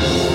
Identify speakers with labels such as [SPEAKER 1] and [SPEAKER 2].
[SPEAKER 1] Yeah.